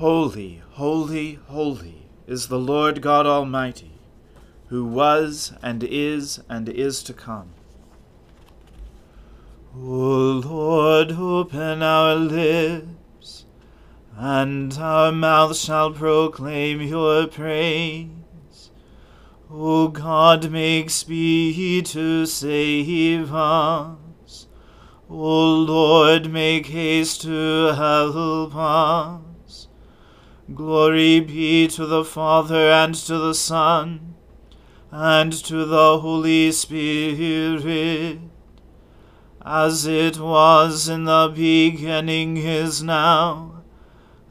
Holy, holy, holy is the Lord God Almighty, who was and is and is to come. O Lord, open our lips, and our mouth shall proclaim your praise. O God, make speed to save us. O Lord, make haste to help us. Glory be to the Father and to the Son and to the Holy Spirit as it was in the beginning is now,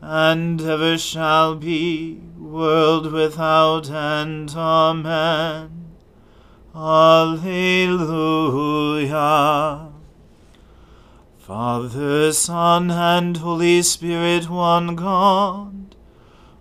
and ever shall be, world without end. Amen. Alleluia. Father, Son, and Holy Spirit, one God,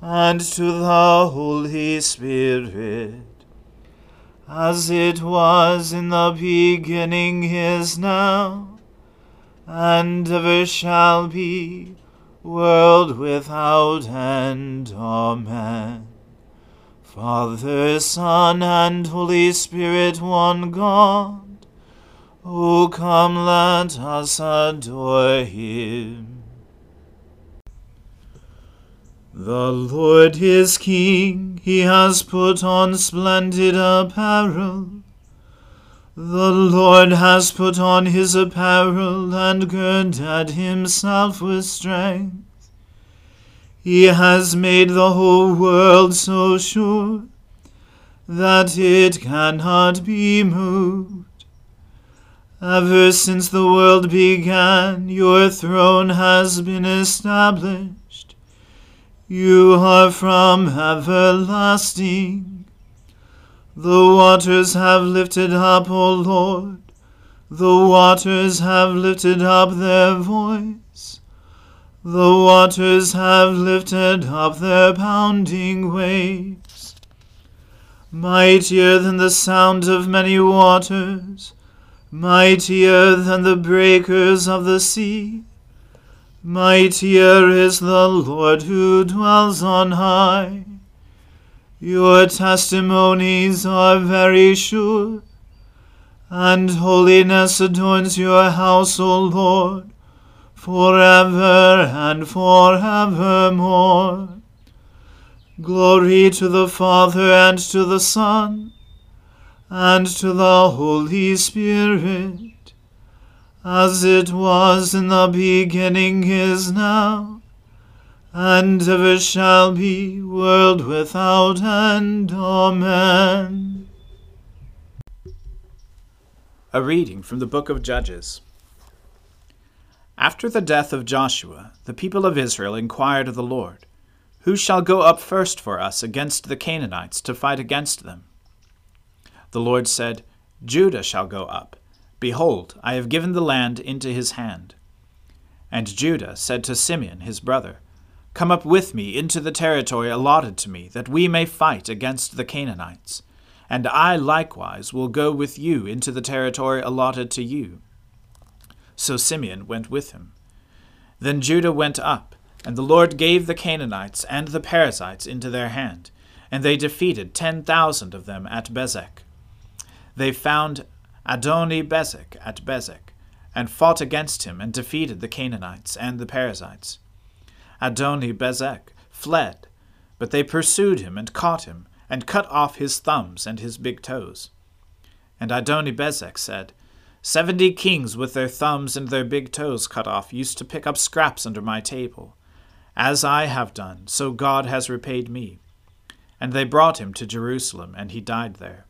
and to the Holy Spirit, as it was in the beginning is now, and ever shall be, world without end. Amen. Father, Son, and Holy Spirit, one God, O come, let us adore him. The Lord is King, he has put on splendid apparel. The Lord has put on his apparel and girded himself with strength. He has made the whole world so sure that it cannot be moved. Ever since the world began, your throne has been established. You are from everlasting. The waters have lifted up, O Lord. The waters have lifted up their voice. The waters have lifted up their pounding waves. Mightier than the sound of many waters, mightier than the breakers of the sea. Mightier is the Lord who dwells on high. Your testimonies are very sure, and holiness adorns your house, O Lord, forever and forevermore. Glory to the Father and to the Son and to the Holy Spirit as it was in the beginning is now, and ever shall be, world without end. Amen. A reading from the book of Judges. After the death of Joshua, the people of Israel inquired of the Lord, Who shall go up first for us against the Canaanites to fight against them? The Lord said, Judah shall go up Behold, I have given the land into his hand. And Judah said to Simeon his brother, Come up with me into the territory allotted to me, that we may fight against the Canaanites. And I likewise will go with you into the territory allotted to you. So Simeon went with him. Then Judah went up, and the Lord gave the Canaanites and the Perizzites into their hand, and they defeated ten thousand of them at Bezek. They found Adoni Bezek at Bezek, and fought against him, and defeated the Canaanites and the Perizzites. Adoni Bezek fled, but they pursued him and caught him, and cut off his thumbs and his big toes. And Adoni Bezek said, Seventy kings with their thumbs and their big toes cut off used to pick up scraps under my table. As I have done, so God has repaid me. And they brought him to Jerusalem, and he died there.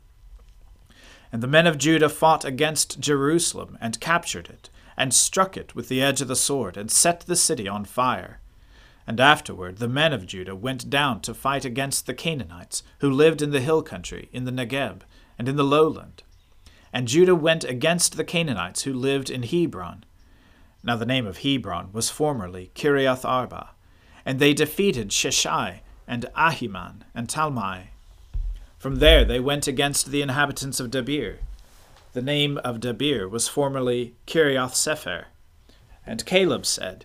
And the men of Judah fought against Jerusalem, and captured it, and struck it with the edge of the sword, and set the city on fire. And afterward the men of Judah went down to fight against the Canaanites, who lived in the hill country, in the Negeb, and in the lowland. And Judah went against the Canaanites who lived in Hebron. Now the name of Hebron was formerly Kiriath Arba. And they defeated Sheshai, and Ahiman, and Talmai. From there they went against the inhabitants of Debir. The name of Debir was formerly Kiriath Sepher. And Caleb said,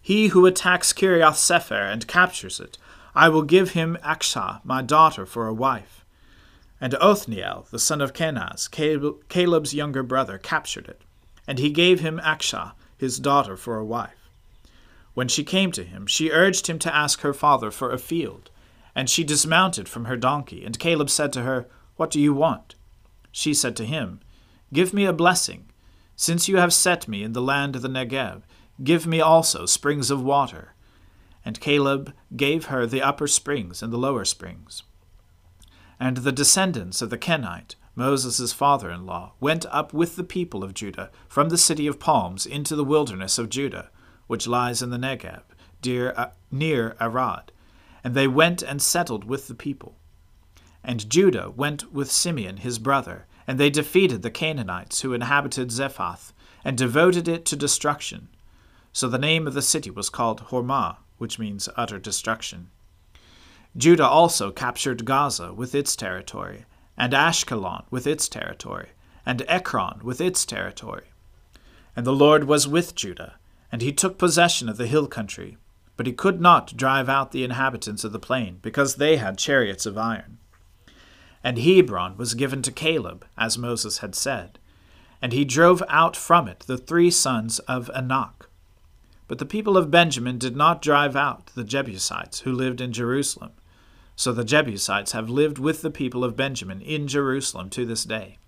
he who attacks Kiriath Sepher and captures it, I will give him Achsah, my daughter, for a wife. And Othniel, the son of Kenaz, Caleb's younger brother, captured it, and he gave him Achsah, his daughter, for a wife. When she came to him, she urged him to ask her father for a field, and she dismounted from her donkey, and Caleb said to her, What do you want? She said to him, Give me a blessing, since you have set me in the land of the Negeb, Give me also springs of water. And Caleb gave her the upper springs and the lower springs. And the descendants of the Kenite, Moses' father in law, went up with the people of Judah from the city of palms into the wilderness of Judah, which lies in the Negeb, uh, near Arad. And they went and settled with the people. And Judah went with Simeon his brother, and they defeated the Canaanites who inhabited Zephath, and devoted it to destruction so the name of the city was called Hormah, which means utter destruction. Judah also captured Gaza with its territory, and Ashkelon with its territory, and Ekron with its territory. And the Lord was with Judah, and he took possession of the hill country. But he could not drive out the inhabitants of the plain, because they had chariots of iron. And Hebron was given to Caleb, as Moses had said. And he drove out from it the three sons of Anak, but the people of Benjamin did not drive out the Jebusites who lived in Jerusalem. So the Jebusites have lived with the people of Benjamin in Jerusalem to this day.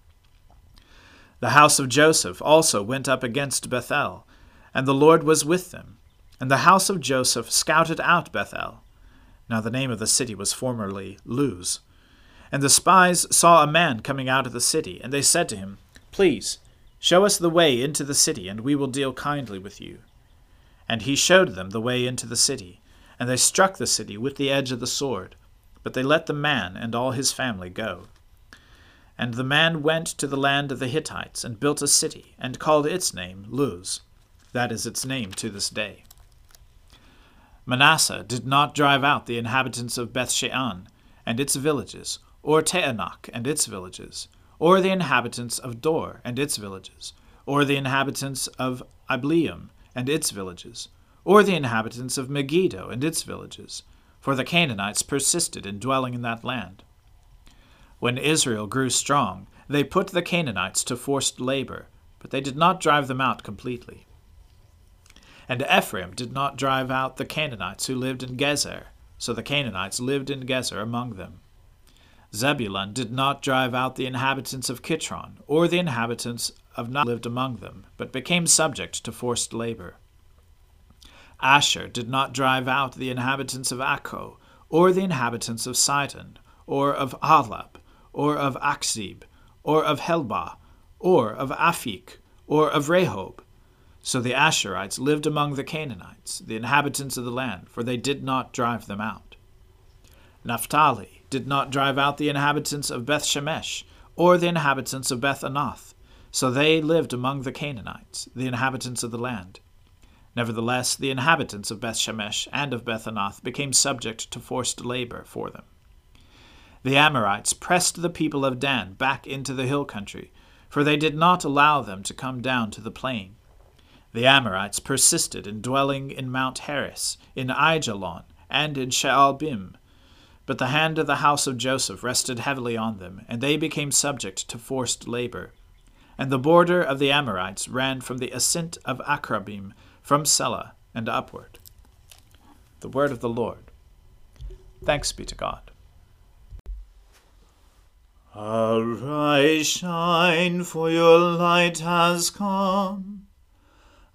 The house of Joseph also went up against Bethel, and the Lord was with them. And the house of Joseph scouted out Bethel. Now the name of the city was formerly Luz. And the spies saw a man coming out of the city, and they said to him, Please, show us the way into the city, and we will deal kindly with you. And he showed them the way into the city. And they struck the city with the edge of the sword. But they let the man and all his family go. And the man went to the land of the Hittites, and built a city, and called its name Luz. That is its name to this day. Manasseh did not drive out the inhabitants of Bethshean and its villages, or Taanach and its villages, or the inhabitants of Dor and its villages, or the inhabitants of Ibleam and its villages, or the inhabitants of Megiddo and its villages, for the Canaanites persisted in dwelling in that land. When Israel grew strong, they put the Canaanites to forced labor, but they did not drive them out completely. And Ephraim did not drive out the Canaanites who lived in Gezer, so the Canaanites lived in Gezer among them. Zebulun did not drive out the inhabitants of Kitron, or the inhabitants of not lived among them, but became subject to forced labor. Asher did not drive out the inhabitants of Akko, or the inhabitants of Sidon, or of Ahlab, or of Achzib, or of Helbah, or of Aphik, or of Rehob. So the Asherites lived among the Canaanites, the inhabitants of the land, for they did not drive them out. Naphtali did not drive out the inhabitants of Beth Shemesh, or the inhabitants of Beth Anath, so they lived among the Canaanites, the inhabitants of the land. Nevertheless, the inhabitants of Bethshemesh and of Bethanath became subject to forced labor for them. The Amorites pressed the people of Dan back into the hill country, for they did not allow them to come down to the plain. The Amorites persisted in dwelling in Mount Heres, in Aijalon, and in Shaalbim. But the hand of the house of Joseph rested heavily on them, and they became subject to forced labor. And the border of the Amorites ran from the ascent of Akrabim, from Selah, and upward. The word of the Lord. Thanks be to God. Arise, shine, for your light has come,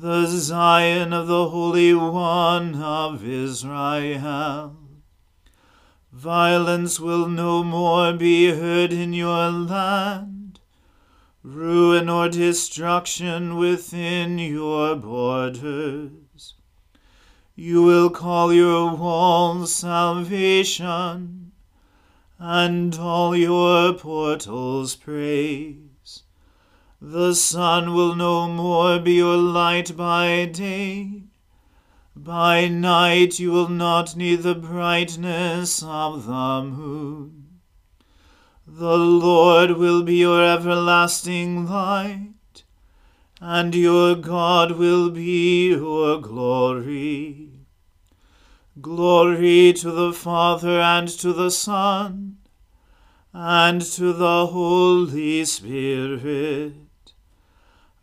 the Zion of the Holy One of Israel. Violence will no more be heard in your land ruin or destruction within your borders. You will call your walls salvation, and all your portals praise. The sun will no more be your light by day. By night you will not need the brightness of the moon. The Lord will be your everlasting light, and your God will be your glory. Glory to the Father and to the Son and to the Holy Spirit,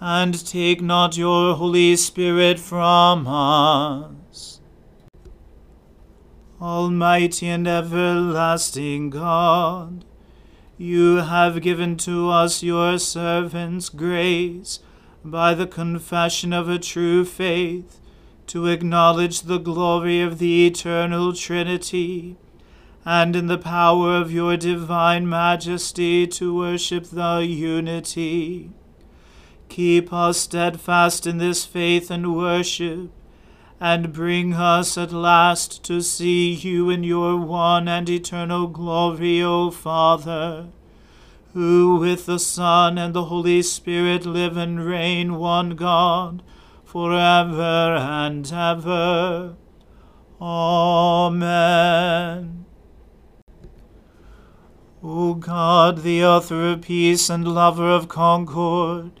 and take not your Holy Spirit from us. Almighty and everlasting God, you have given to us, your servants, grace by the confession of a true faith to acknowledge the glory of the eternal Trinity, and in the power of your divine majesty to worship the unity. Keep us steadfast in this faith and worship, and bring us at last to see you in your one and eternal glory, O Father, who with the Son and the Holy Spirit live and reign one God, for ever and ever. Amen. O God, the author of peace and lover of concord,